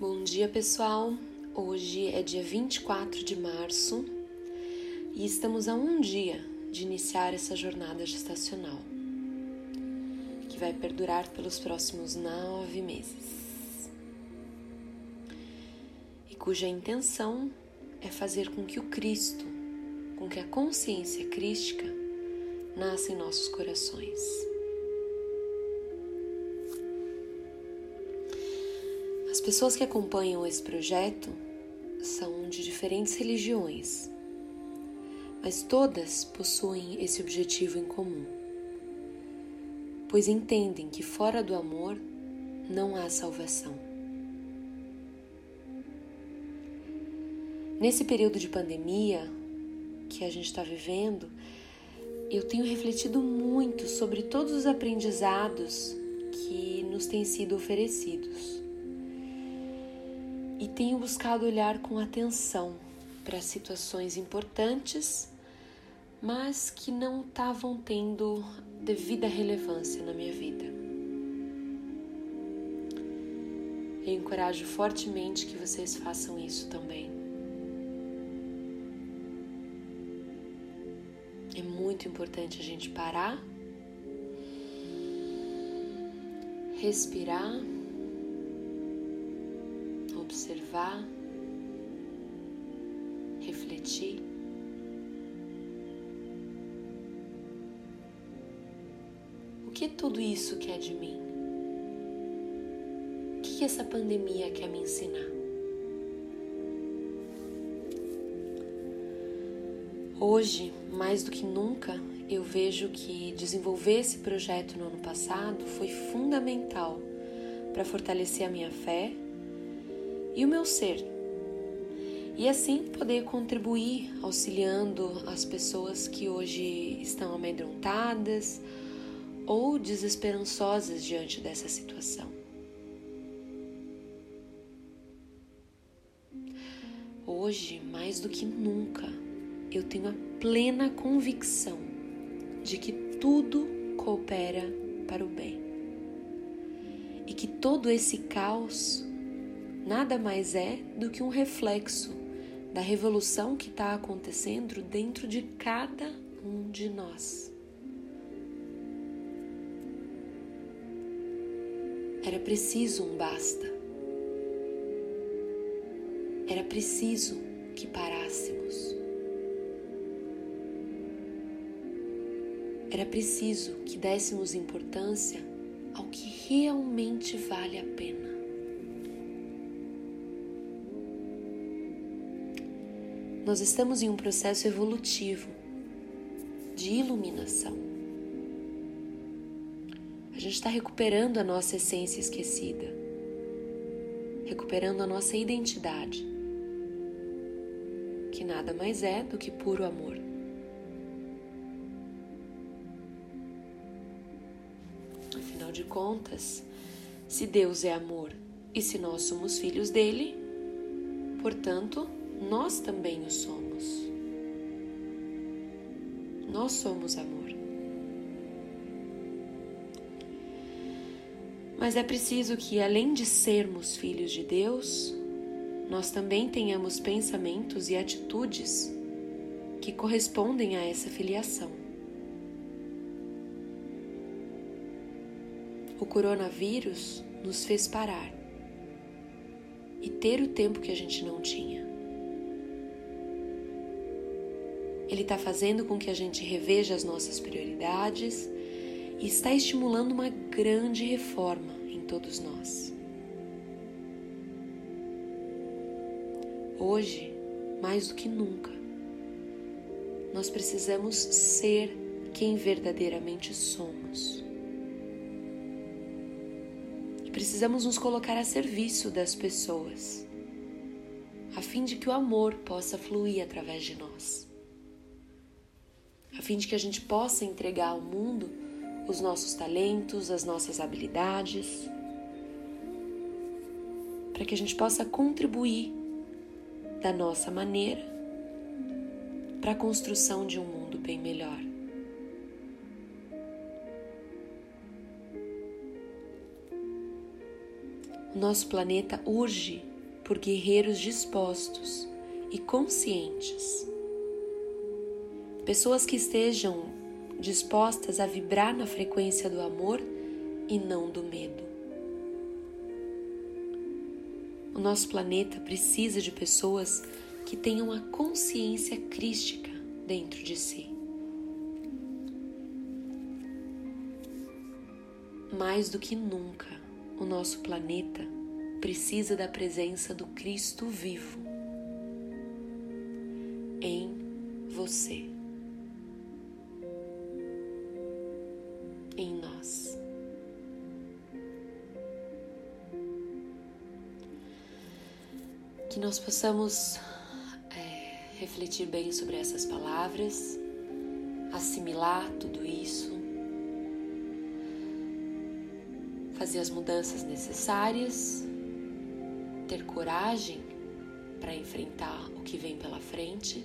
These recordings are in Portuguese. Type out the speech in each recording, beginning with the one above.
Bom dia, pessoal. Hoje é dia 24 de março e estamos a um dia de iniciar essa jornada gestacional, que vai perdurar pelos próximos nove meses e cuja intenção é fazer com que o Cristo, com que a consciência crística nasça em nossos corações. As pessoas que acompanham esse projeto são de diferentes religiões, mas todas possuem esse objetivo em comum, pois entendem que fora do amor não há salvação. Nesse período de pandemia que a gente está vivendo, eu tenho refletido muito sobre todos os aprendizados que nos têm sido oferecidos e tenho buscado olhar com atenção para situações importantes, mas que não estavam tendo devida relevância na minha vida. Eu encorajo fortemente que vocês façam isso também. É muito importante a gente parar, respirar observar, refletir. O que tudo isso quer de mim? O que essa pandemia quer me ensinar? Hoje, mais do que nunca, eu vejo que desenvolver esse projeto no ano passado foi fundamental para fortalecer a minha fé e o meu ser. E assim poder contribuir auxiliando as pessoas que hoje estão amedrontadas ou desesperançosas diante dessa situação. Hoje, mais do que nunca, eu tenho a plena convicção de que tudo coopera para o bem e que todo esse caos nada mais é do que um reflexo da revolução que está acontecendo dentro de cada um de nós. Era preciso um basta. Era preciso que parássemos. Era preciso que dessemos importância ao que realmente vale a pena. Nós estamos em um processo evolutivo de iluminação. A gente está recuperando a nossa essência esquecida, recuperando a nossa identidade, que nada mais é do que puro amor. Afinal de contas, se Deus é amor e se nós somos filhos dele, portanto, nós também o somos. Nós somos amor. Mas é preciso que, além de sermos filhos de Deus, nós também tenhamos pensamentos e atitudes que correspondem a essa filiação. O coronavírus nos fez parar e ter o tempo que a gente não tinha. Ele está fazendo com que a gente reveja as nossas prioridades e está estimulando uma grande reforma em todos nós. Hoje, mais do que nunca, nós precisamos ser quem verdadeiramente somos. E precisamos nos colocar a serviço das pessoas, a fim de que o amor possa fluir através de nós a fim de que a gente possa entregar ao mundo os nossos talentos, as nossas habilidades, para que a gente possa contribuir da nossa maneira para a construção de um mundo bem melhor. O nosso planeta urge por guerreiros dispostos e conscientes. Pessoas que estejam dispostas a vibrar na frequência do amor e não do medo. O nosso planeta precisa de pessoas que tenham a consciência crística dentro de si. Mais do que nunca, o nosso planeta precisa da presença do Cristo vivo em você, nós. Que nós possamos é, refletir bem sobre essas palavras, assimilar tudo isso, fazer as mudanças necessárias ter coragem para enfrentar o que vem pela frente,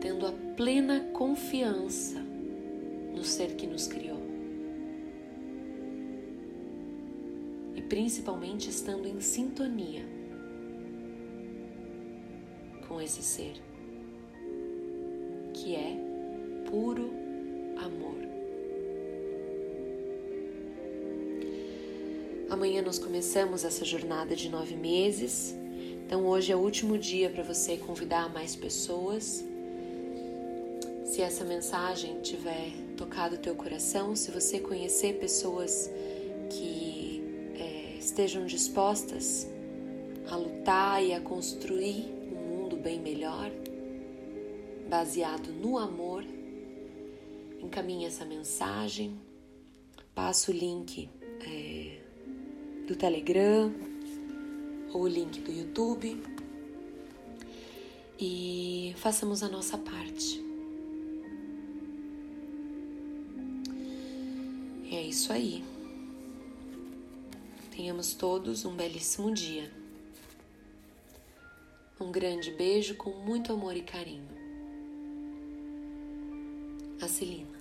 tendo a plena confiança no ser que nos criou. E principalmente estando em sintonia com esse ser, que é puro amor. Amanhã nós começamos essa jornada de nove meses. Então hoje é o último dia para você convidar mais pessoas. Se essa mensagem tiver tocado o teu coração, se você conhecer pessoas que é, estejam dispostas a lutar e a construir um mundo bem melhor, baseado no amor, encaminhe essa mensagem, passa o link. É, do Telegram ou o link do YouTube e façamos a nossa parte. Isso aí. Tenhamos todos um belíssimo dia. Um grande beijo com muito amor e carinho. A Celina.